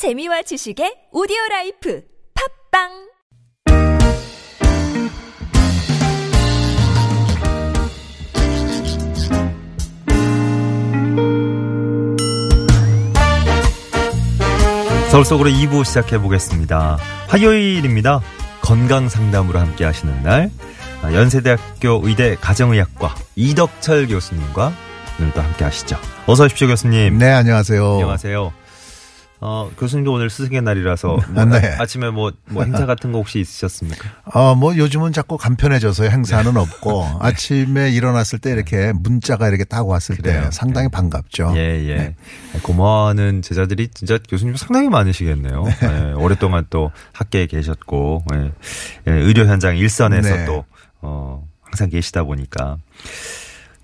재미와 지식의 오디오 라이프 팟빵 서울 속으로 2부 시작해 보겠습니다. 화요일입니다. 건강 상담으로 함께 하시는 날. 아, 연세대학교 의대 가정의학과 이덕철 교수님과 오늘도 함께 하시죠. 어서 오십시오, 교수님. 네, 안녕하세요. 안녕하세요. 어, 교수님도 오늘 스승의 날이라서 뭐 네. 아, 침에 뭐, 뭐 행사 같은 거 혹시 있으셨습니까? 어, 뭐 요즘은 자꾸 간편해져서 행사는 없고 아침에 일어났을 때 이렇게 문자가 이렇게 딱 왔을 그래요. 때 상당히 반갑죠. 예, 예. 네. 고마워하는 제자들이 진짜 교수님 상당히 많으시겠네요. 예, 오랫동안 또 학계에 계셨고, 예, 예, 의료 현장 일선에서 네. 또, 어, 항상 계시다 보니까.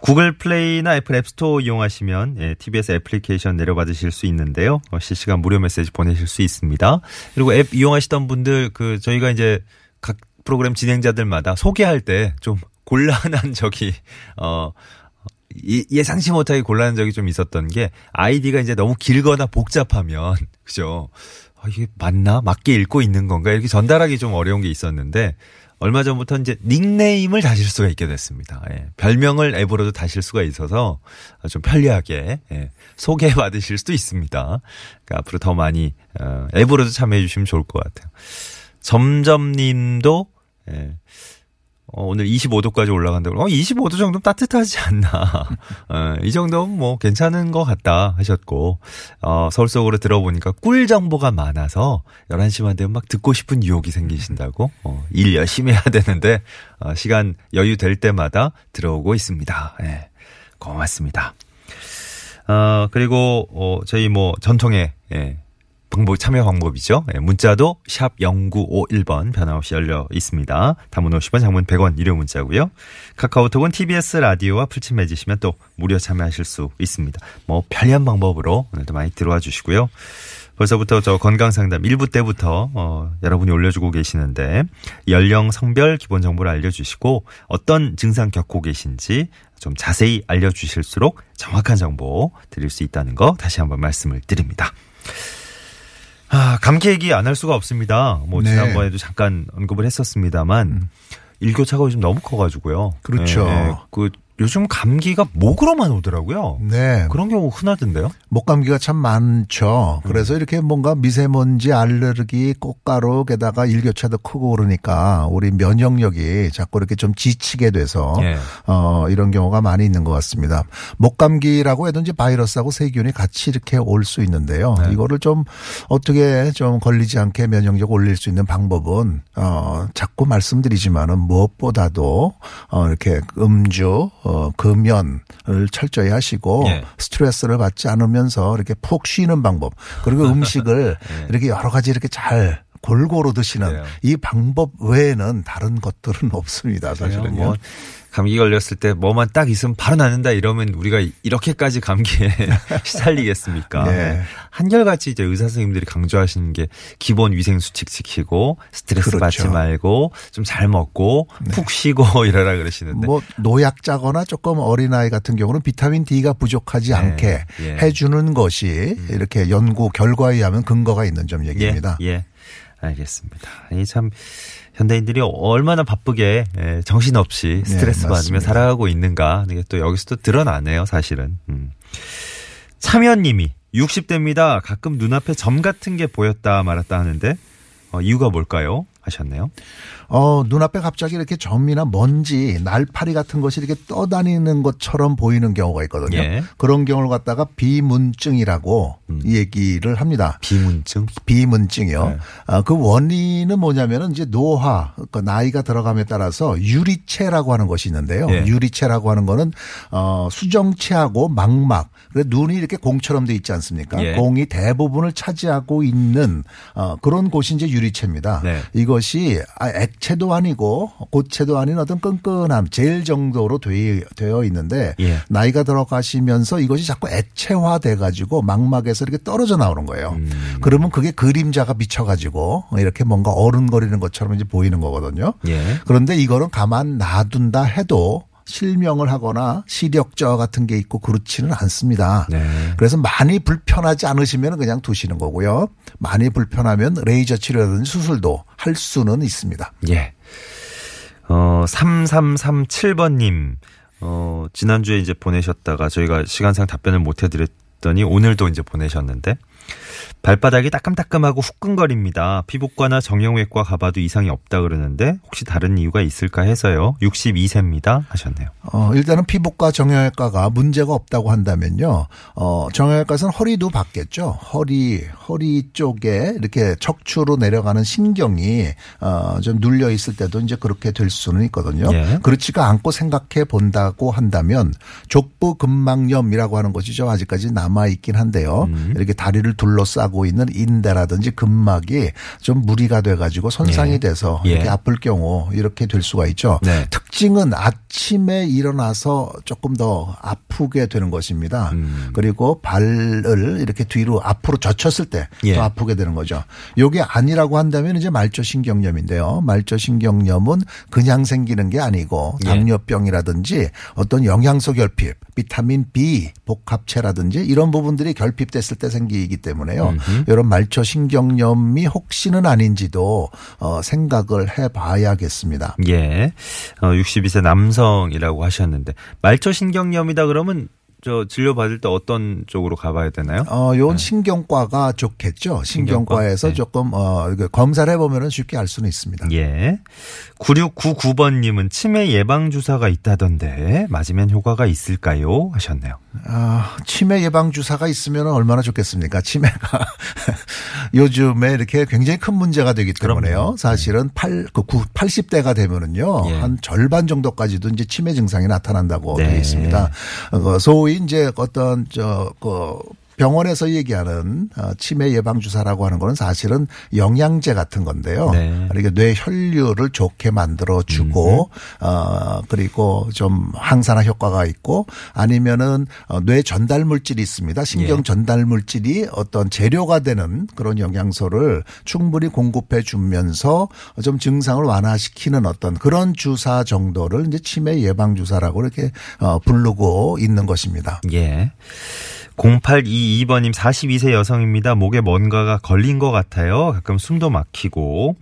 구글 플레이나 애플 앱스토어 이용하시면 예, TBS 애플리케이션 내려받으실 수 있는데요. 어, 실시간 무료 메시지 보내실 수 있습니다. 그리고 앱 이용하시던 분들 그 저희가 이제 각 프로그램 진행자들마다 소개할 때 좀 곤란한 적이 어 이- 예상치 못하게 곤란한 적이 좀 있었던 게 아이디가 이제 너무 길거나 복잡하면 그죠? 아, 이게 맞나? 맞게 읽고 있는 건가? 이렇게 전달하기 좀 어려운 게 있었는데 얼마 전부터 이제 닉네임을 다실 수가 있게 됐습니다. 예. 별명을 앱으로도 다실 수가 있어서 좀 편리하게 예. 소개 받으실 수도 있습니다. 그러니까 앞으로 더 많이 어, 앱으로도 참여해 주시면 좋을 것 같아요. 점점님도 예. 어, 오늘 25도까지 올라간다고. 어, 25도 정도면 따뜻하지 않나. 어, 이 정도면 뭐 괜찮은 것 같다 하셨고, 어, 서울 속으로 들어보니까 꿀 정보가 많아서 11시만 되면 막 듣고 싶은 유혹이 생기신다고. 어, 일 열심히 해야 되는데, 어, 시간 여유 될 때마다 들어오고 있습니다. 예. 고맙습니다. 어, 그리고, 어, 저희 뭐 전통의, 예, 방법, 참여 방법이죠. 예, 문자도 샵 0951번 변함없이 열려 있습니다. 단문 50원, 장문 100원 유료 문자고요. 카카오톡은 TBS 라디오와 풀친 맺으시면 또 무료 참여하실 수 있습니다. 뭐 편리한 방법으로 오늘도 많이 들어와 주시고요. 벌써부터 저 건강 상담 1부 때부터 어, 여러분이 올려주고 계시는데 연령, 성별 기본 정보를 알려주시고 어떤 증상 겪고 계신지 좀 자세히 알려주실수록 정확한 정보 드릴 수 있다는 거 다시 한번 말씀을 드립니다. 아, 감기 얘기 안 할 수가 없습니다. 뭐 네. 지난번에도 잠깐 언급을 했었습니다만 일교차가 요즘 너무 커가지고요. 그렇죠. 그 요즘 감기가 목으로만 오더라고요. 네. 그런 경우 흔하던데요. 목 감기가 참 많죠. 음. 그래서 이렇게 뭔가 미세먼지, 알레르기, 꽃가루, 게다가 일교차도 크고 그러니까 우리 면역력이 자꾸 이렇게 좀 지치게 돼서 예. 어, 이런 경우가 많이 있는 것 같습니다. 목 감기라고 해도 이제 바이러스하고 세균이 같이 이렇게 올 수 있는데요. 네. 이거를 좀 어떻게 좀 걸리지 않게 면역력 올릴 수 있는 방법은 어, 자꾸 말씀드리지만은 무엇보다도 어, 이렇게 음주, 어, 금연을 철저히 하시고 예. 스트레스를 받지 않으면서 이렇게 푹 쉬는 방법 그리고 음식을 네. 이렇게 여러 가지 이렇게 잘 골고루 드시는 그래요. 이 방법 외에는 다른 것들은 없습니다. 사실은요. 뭐 감기 걸렸을 때 뭐만 딱 있으면 바로 낫는다 이러면 우리가 이렇게까지 감기에 시달리겠습니까? 네. 한결같이 이제 의사 선생님들이 강조하시는 게 기본 위생 수칙 지키고 스트레스 그렇죠. 받지 말고 좀 잘 먹고 푹 쉬고 이러라 그러시는데 뭐 노약자거나 조금 어린 아이 같은 경우는 비타민 D가 부족하지 않게 예. 해주는 것이 이렇게 연구 결과에 의하면 근거가 있는 점 얘기입니다. 예, 예. 알겠습니다. 이 참 현대인들이 얼마나 바쁘게 예, 정신없이 스트레스 받으며 맞습니다. 살아가고 있는가 이게 또 여기서 또 드러나네요, 사실은. 음. 참여님이 60대입니다. 가끔 눈앞에 점 같은 게 보였다 말았다 하는데 어, 이유가 뭘까요? 하셨네요. 어, 눈앞에 갑자기 이렇게 점이나 먼지, 날파리 같은 것이 이렇게 떠다니는 것처럼 보이는 경우가 있거든요. 예. 그런 경우를 갖다가 비문증이라고 음. 얘기를 합니다. 비문증. 비문증이요. 네. 아, 그 원인은 뭐냐면은 이제 노화, 그 나이가 들어감에 따라서 유리체라고 하는 것이 있는데요. 예. 유리체라고 하는 거는 어 수정체하고 망막, 그 눈이 이렇게 공처럼 돼 있지 않습니까? 예. 공이 대부분을 차지하고 있는 어 그런 곳이 이제 유리체입니다. 네. 이 것이 아, 액체도 아니고 고체도 아닌 어떤 끈끈함, 젤 정도로 되- 되어 있는데 예. 나이가 들어가시면서 이것이 자꾸 액체화 돼 가지고 망막에서 이렇게 떨어져 나오는 거예요. 음. 그러면 그게 그림자가 비쳐 가지고 이렇게 뭔가 어른거리는 것처럼 이제 보이는 거거든요. 예. 그런데 이거는 가만 놔둔다 해도 실명을 하거나 시력 저하 같은 게 있고 그렇지는 않습니다. 네. 그래서 많이 불편하지 않으시면 그냥 두시는 거고요. 많이 불편하면 레이저 치료라든지 수술도 할 수는 있습니다. 예. 어, 3337번 님, 어, 지난주에 이제 보내셨다가 저희가 시간상 답변을 못 해드렸더니 오늘도 이제 보내셨는데, 발바닥이 따끔따끔하고 후끈거립니다. 피부과나 정형외과 가봐도 이상이 없다 그러는데 혹시 다른 이유가 있을까 해서요. 62세입니다 하셨네요. 어, 일단은 피부과 정형외과가 문제가 없다고 한다면요. 어, 정형외과에서는 허리도 받겠죠. 허리, 허리 쪽에 이렇게 척추로 내려가는 신경이 어, 좀 눌려 있을 때도 이제 그렇게 될 수는 있거든요. 예. 그렇지가 않고 생각해 본다고 한다면 족부 근막염이라고 하는 것이죠. 아직까지 남아 있긴 한데요. 음. 이렇게 다리를 둘러싸 고 있는 인대라든지 근막이 좀 무리가 돼 가지고 손상이 예. 돼서 예. 이렇게 아플 경우 이렇게 될 수가 있죠. 네. 특징은 아침에 일어나서 조금 더 아프게 되는 것입니다. 음. 그리고 발을 이렇게 뒤로 앞으로 젖혔을 때더 예. 아프게 되는 거죠. 요게 아니라고 한다면 이제 말초신경염인데요. 말초신경염은 그냥 생기는 게 아니고 예. 당뇨병이라든지 어떤 영양소 결핍, 비타민 B 복합체라든지 이런 부분들이 결핍됐을 때 생기기 때문에요. 이런 말초 신경염이 혹시는 아닌지도 어, 생각을 해봐야겠습니다. 예. 어, 62세 남성이라고 하셨는데 말초 신경염이다 그러면 저 진료 받을 때 어떤 쪽으로 가봐야 되나요? 어, 요건 신경과가 좋겠죠. 신경과에서 네. 조금, 어, 그 검사를 해보면 쉽게 알 수는 있습니다. 예. 9699번님은 치매 예방주사가 있다던데 맞으면 효과가 있을까요? 하셨네요. 아, 치매 예방주사가 있으면 얼마나 좋겠습니까? 치매가 요즘에 이렇게 굉장히 큰 문제가 되기 때문에요. 그럼요. 사실은 8, 그 9, 80대가 되면은요. 예. 한 절반 정도까지도 이제 치매 증상이 나타난다고 네. 되어 있습니다. 어, 소위 이제 어떤 저, 그 병원에서 얘기하는 어, 치매 예방 주사라고 하는 거는 사실은 영양제 같은 건데요. 네. 그러니까 뇌 혈류를 좋게 만들어 주고 어 그리고 좀 항산화 효과가 있고 아니면은 어, 뇌 전달 물질이 있습니다. 신경 예. 전달 물질이 어떤 재료가 되는 그런 영양소를 충분히 공급해 주면서 좀 증상을 완화시키는 어떤 그런 주사 정도를 이제 치매 예방 주사라고 이렇게 어 부르고 있는 것입니다. 예. 0822번님 42세 여성입니다. 목에 뭔가가 걸린 것 같아요. 가끔 숨도 막히고.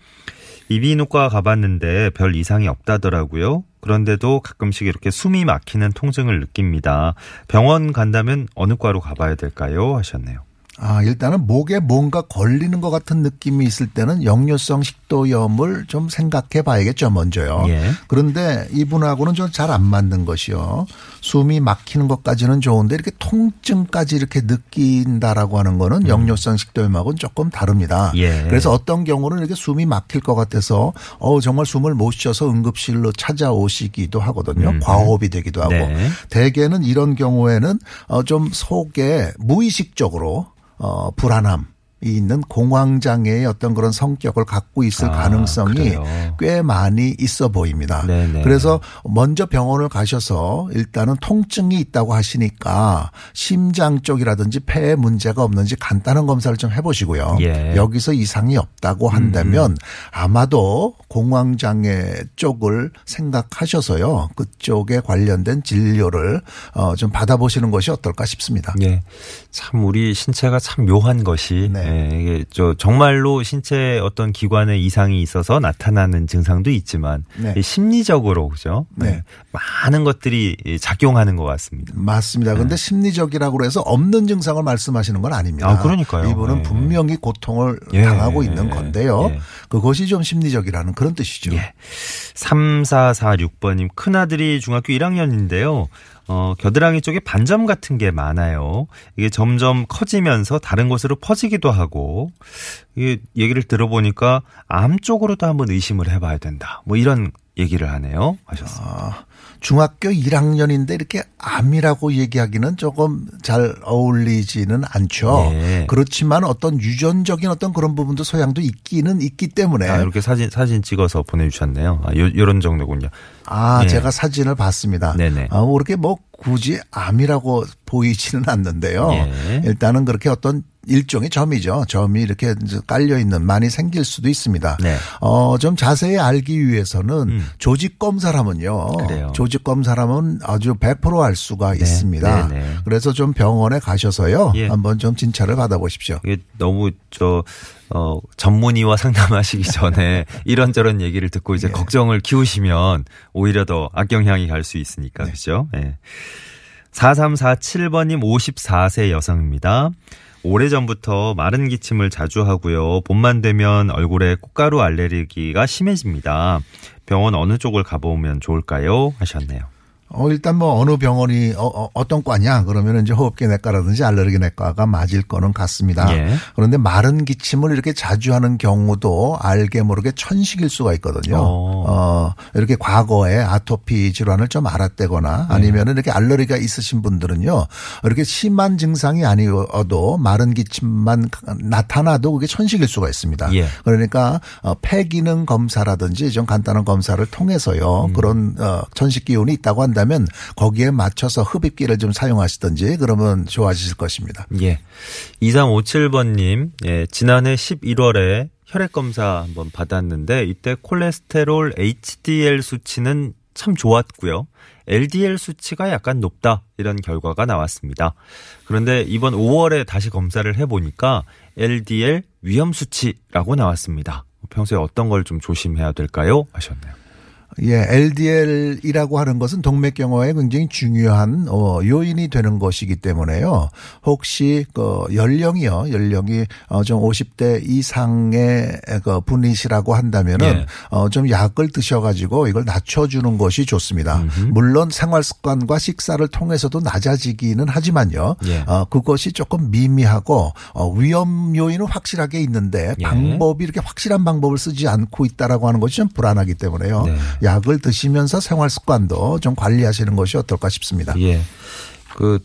이비인후과 가봤는데 별 이상이 없다더라고요. 그런데도 가끔씩 이렇게 숨이 막히는 통증을 느낍니다. 병원 간다면 어느 과로 가봐야 될까요? 하셨네요. 아, 일단은 목에 뭔가 걸리는 것 같은 느낌이 있을 때는 역류성 식도염을 좀 생각해 봐야겠죠, 먼저요. 예. 그런데 이분하고는 좀 잘 안 맞는 것이요. 숨이 막히는 것까지는 좋은데 이렇게 통증까지 이렇게 느낀다라고 하는 거는 역류성 식도염하고는 조금 다릅니다. 음. 예. 그래서 어떤 경우는 이렇게 숨이 막힐 것 같아서 어 정말 숨을 못 쉬어서 응급실로 찾아오시기도 하거든요. 음. 과호흡이 되기도 하고. 네. 대개는 이런 경우에는 어좀 속에 무의식적으로 어 불안함. 이 있는 공황장애의 어떤 그런 성격을 갖고 있을 아, 가능성이 그래요? 꽤 많이 있어 보입니다. 네네. 그래서 먼저 병원을 가셔서 일단은 통증이 있다고 하시니까 심장 쪽이라든지 폐에 문제가 없는지 간단한 검사를 좀 해보시고요. 예. 여기서 이상이 없다고 한다면 아마도 공황장애 쪽을 생각하셔서요. 그쪽에 관련된 진료를 어, 좀 받아보시는 것이 어떨까 싶습니다. 예. 참 우리 신체가 참 묘한 것이 네. 예, 이게 저 정말로 신체 어떤 기관에 이상이 있어서 나타나는 증상도 있지만 네. 이 심리적으로 그죠? 네. 많은 것들이 작용하는 것 같습니다. 맞습니다. 그런데 심리적이라고 해서 없는 증상을 말씀하시는 건 아닙니다. 네. 아, 그러니까요. 이분은 예. 분명히 고통을 예. 당하고 있는 건데요. 예. 그것이 좀 심리적이라는 그런 뜻이죠. 예. 3446번님, 큰아들이 중학교 1학년인데요. 어, 겨드랑이 쪽에 반점 같은 게 많아요. 이게 점점 커지면서 다른 곳으로 퍼지기도 하고, 이게 얘기를 들어보니까 암 쪽으로도 한번 의심을 해봐야 된다. 뭐 이런 얘기를 하네요. 하셨습니다. 아, 중학교 1학년인데 이렇게 암이라고 얘기하기는 조금 잘 어울리지는 않죠. 예. 그렇지만 어떤 유전적인 어떤 그런 부분도 소양도 있기는 있기 때문에 아, 이렇게 사진, 사진 찍어서 보내주셨네요. 아, 요, 요런 정도군요. 아, 예. 제가 사진을 봤습니다. 네네. 아, 뭐 그렇게 뭐 굳이 암이라고 보이지는 않는데요. 예. 일단은 그렇게 어떤 일종의 점이죠. 점이 이렇게 깔려 있는 많이 생길 수도 있습니다. 네. 어, 좀 자세히 알기 위해서는 음. 조직 검사라면요. 그래요. 조직 검사라면 아주 100%알 수가 있습니다. 네, 네. 그래서 좀 병원에 가셔서요. 예. 한번 좀 진찰을 받아보십시오. 이게 너무 저 어, 전문의와 상담하시기 전에 이런저런 얘기를 듣고 이제 예. 걱정을 키우시면 오히려 더 악영향이 갈 수 있으니까 네. 그죠? 예. 4347번님 54세 여성입니다. 오래전부터 마른 기침을 자주 하고요. 봄만 되면 얼굴에 꽃가루 알레르기가 심해집니다. 병원 어느 쪽을 가보면 좋을까요? 하셨네요. 어, 일단 뭐 어느 병원이 어, 떤 과냐 그러면 이제 호흡기 내과라든지 알레르기 내과가 맞을 거는 같습니다. 예. 그런데 마른 기침을 이렇게 자주 하는 경우도 알게 모르게 천식일 수가 있거든요. 어. 어, 이렇게 과거에 아토피 질환을 좀 알았다거나 아니면 이렇게 알레르기가 있으신 분들은요. 이렇게 심한 증상이 아니어도 마른 기침만 나타나도 그게 천식일 수가 있습니다. 예. 그러니까 어, 폐기능 검사라든지 좀 간단한 검사를 통해서요. 음. 그런 어, 천식 기운이 있다고 한다 면 거기에 맞춰서 흡입기를 좀 사용하시든지 그러면 좋아지실 것입니다. 예. 2357번님, 예, 지난해 11월에 혈액 검사 한번 받았는데 이때 콜레스테롤 HDL 수치는 참 좋았고요. LDL 수치가 약간 높다 이런 결과가 나왔습니다. 그런데 이번 5월에 다시 검사를 해보니까 LDL 위험 수치라고 나왔습니다. 평소에 어떤 걸 좀 조심해야 될까요? 하셨네요. 예, LDL이라고 하는 것은 동맥 경화에 굉장히 중요한 어, 요인이 되는 것이기 때문에요. 혹시 그 연령이요, 연령이 어, 좀 50대 이상의 그 분이시라고 한다면은 예. 어, 좀 약을 드셔 가지고 이걸 낮춰 주는 것이 좋습니다. 물론 생활 습관과 식사를 통해서도 낮아지기는 하지만요. 예. 어, 그것이 조금 미미하고 어, 위험 요인은 확실하게 있는데 예. 방법이 이렇게 확실한 방법을 쓰지 않고 있다라고 하는 것이 좀 불안하기 때문에요. 네. 약을 드시면서 생활 습관도 좀 관리하시는 것이 어떨까 싶습니다. 예. 그,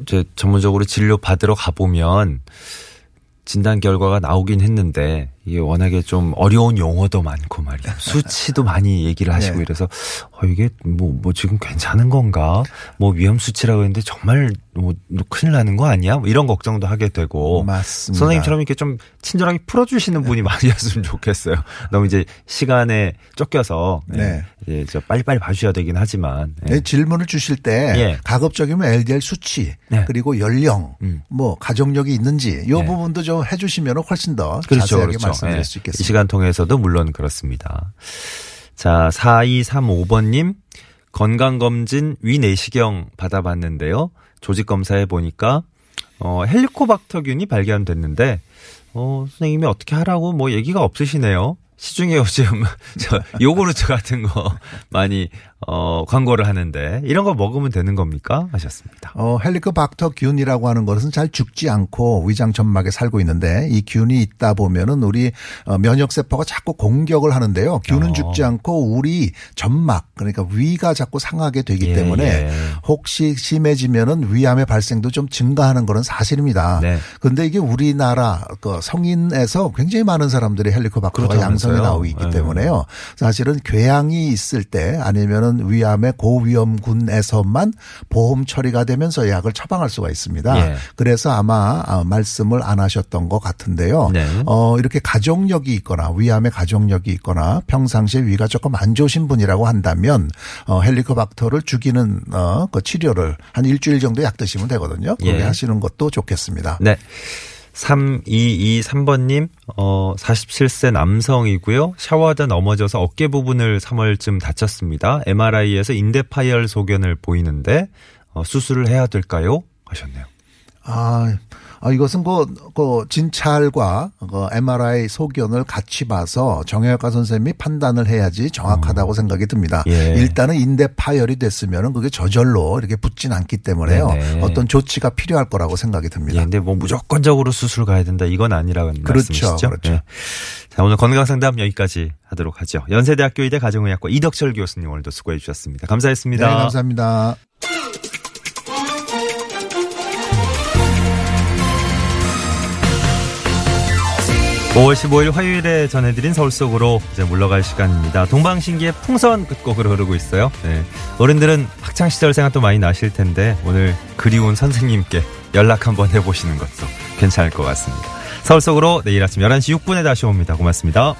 이제 전문적으로 진료 받으러 가보면 진단 결과가 나오긴 했는데 이게 워낙에 좀 어려운 용어도 많고 말이에요. 수치도 많이 얘기를 하시고 네. 이래서 어 이게 뭐 뭐 지금 괜찮은 건가? 뭐 위험 수치라고 했는데 정말 뭐 큰일 나는 거 아니야? 뭐 이런 걱정도 하게 되고 맞습니다. 선생님처럼 이렇게 좀 친절하게 풀어주시는 분이 많이었으면 좋겠어요. 너무 이제 시간에 쫓겨서 네. 예, 이제 저 빨리빨리 봐주셔야 되긴 하지만 예. 네, 질문을 주실 때 예. 가급적이면 LDL 수치 네. 그리고 연령 음. 뭐 가족력이 있는지 이 네. 부분도 좀 해주시면 훨씬 더 그렇죠, 자세하게 그렇죠. 말씀드릴 예. 수이 있겠습니다. 시간 통해서도 물론 그렇습니다. 자, 4235번님, 건강검진 위내시경 받아봤는데요. 조직검사해 보니까, 어, 헬리코박터균이 발견됐는데, 어, 선생님이 어떻게 하라고 뭐 얘기가 없으시네요. 시중에 요즘 저 요구르트 같은 거 많이 어 광고를 하는데 이런 거 먹으면 되는 겁니까? 하셨습니다. 어, 헬리코박터 균이라고 하는 것은 잘 죽지 않고 위장 점막에 살고 있는데 이 균이 있다 보면은 우리 어, 면역 세포가 자꾸 공격을 하는데요. 균은 어. 죽지 않고 우리 점막 그러니까 위가 자꾸 상하게 되기 예, 때문에 예. 혹시 심해지면은 위암의 발생도 좀 증가하는 것은 사실입니다. 네. 근데 이게 우리나라 그 성인에서 굉장히 많은 사람들이 헬리코박터가 그렇다면서요. 양성이 나오고 있기 예. 때문에요. 사실은 궤양이 있을 때 아니면은 위암의 고위험군에서만 보험 처리가 되면서 약을 처방할 수가 있습니다. 예. 그래서 아마 아, 말씀을 안 하셨던 것 같은데요. 네. 어, 이렇게 가족력이 있거나 위암의 가족력이 있거나 평상시에 위가 조금 안 좋으신 분이라고 한다면 어, 헬리코박터를 죽이는 어, 그 치료를 한 일주일 정도 약 드시면 되거든요. 그렇게 예. 하시는 것도 좋겠습니다. 네. 3223번님, 어, 47세 남성이고요. 샤워하다 넘어져서 어깨 부분을 3월쯤 다쳤습니다. MRI에서 인대 파열 소견을 보이는데, 어, 수술을 해야 될까요? 하셨네요. 아, 아, 이것은 그, 그 진찰과 그 MRI 소견을 같이 봐서 정형외과 선생님이 판단을 해야지 정확하다고 생각이 듭니다. 예. 일단은 인대 파열이 됐으면은 그게 저절로 이렇게 붙진 않기 때문에요. 네네. 어떤 조치가 필요할 거라고 생각이 예, 듭니다. 근데 뭐 무조건적으로 수술 가야 된다 이건 아니라는 그렇죠, 말씀이시죠? 그렇죠. 예. 자, 오늘 건강 상담 여기까지 하도록 하죠. 연세대학교 의대 가정의학과 이덕철 교수님 오늘도 수고해 주셨습니다. 감사했습니다. 네, 감사합니다. 5월 15일 화요일에 전해드린 서울 속으로 이제 물러갈 시간입니다. 동방신기의 풍선 끝곡으로 흐르고 있어요. 네. 어른들은 학창 시절 생각도 많이 나실 텐데 오늘 그리운 선생님께 연락 한번 해보시는 것도 괜찮을 것 같습니다. 서울 속으로 내일 아침 11시 6분에 다시 옵니다. 고맙습니다.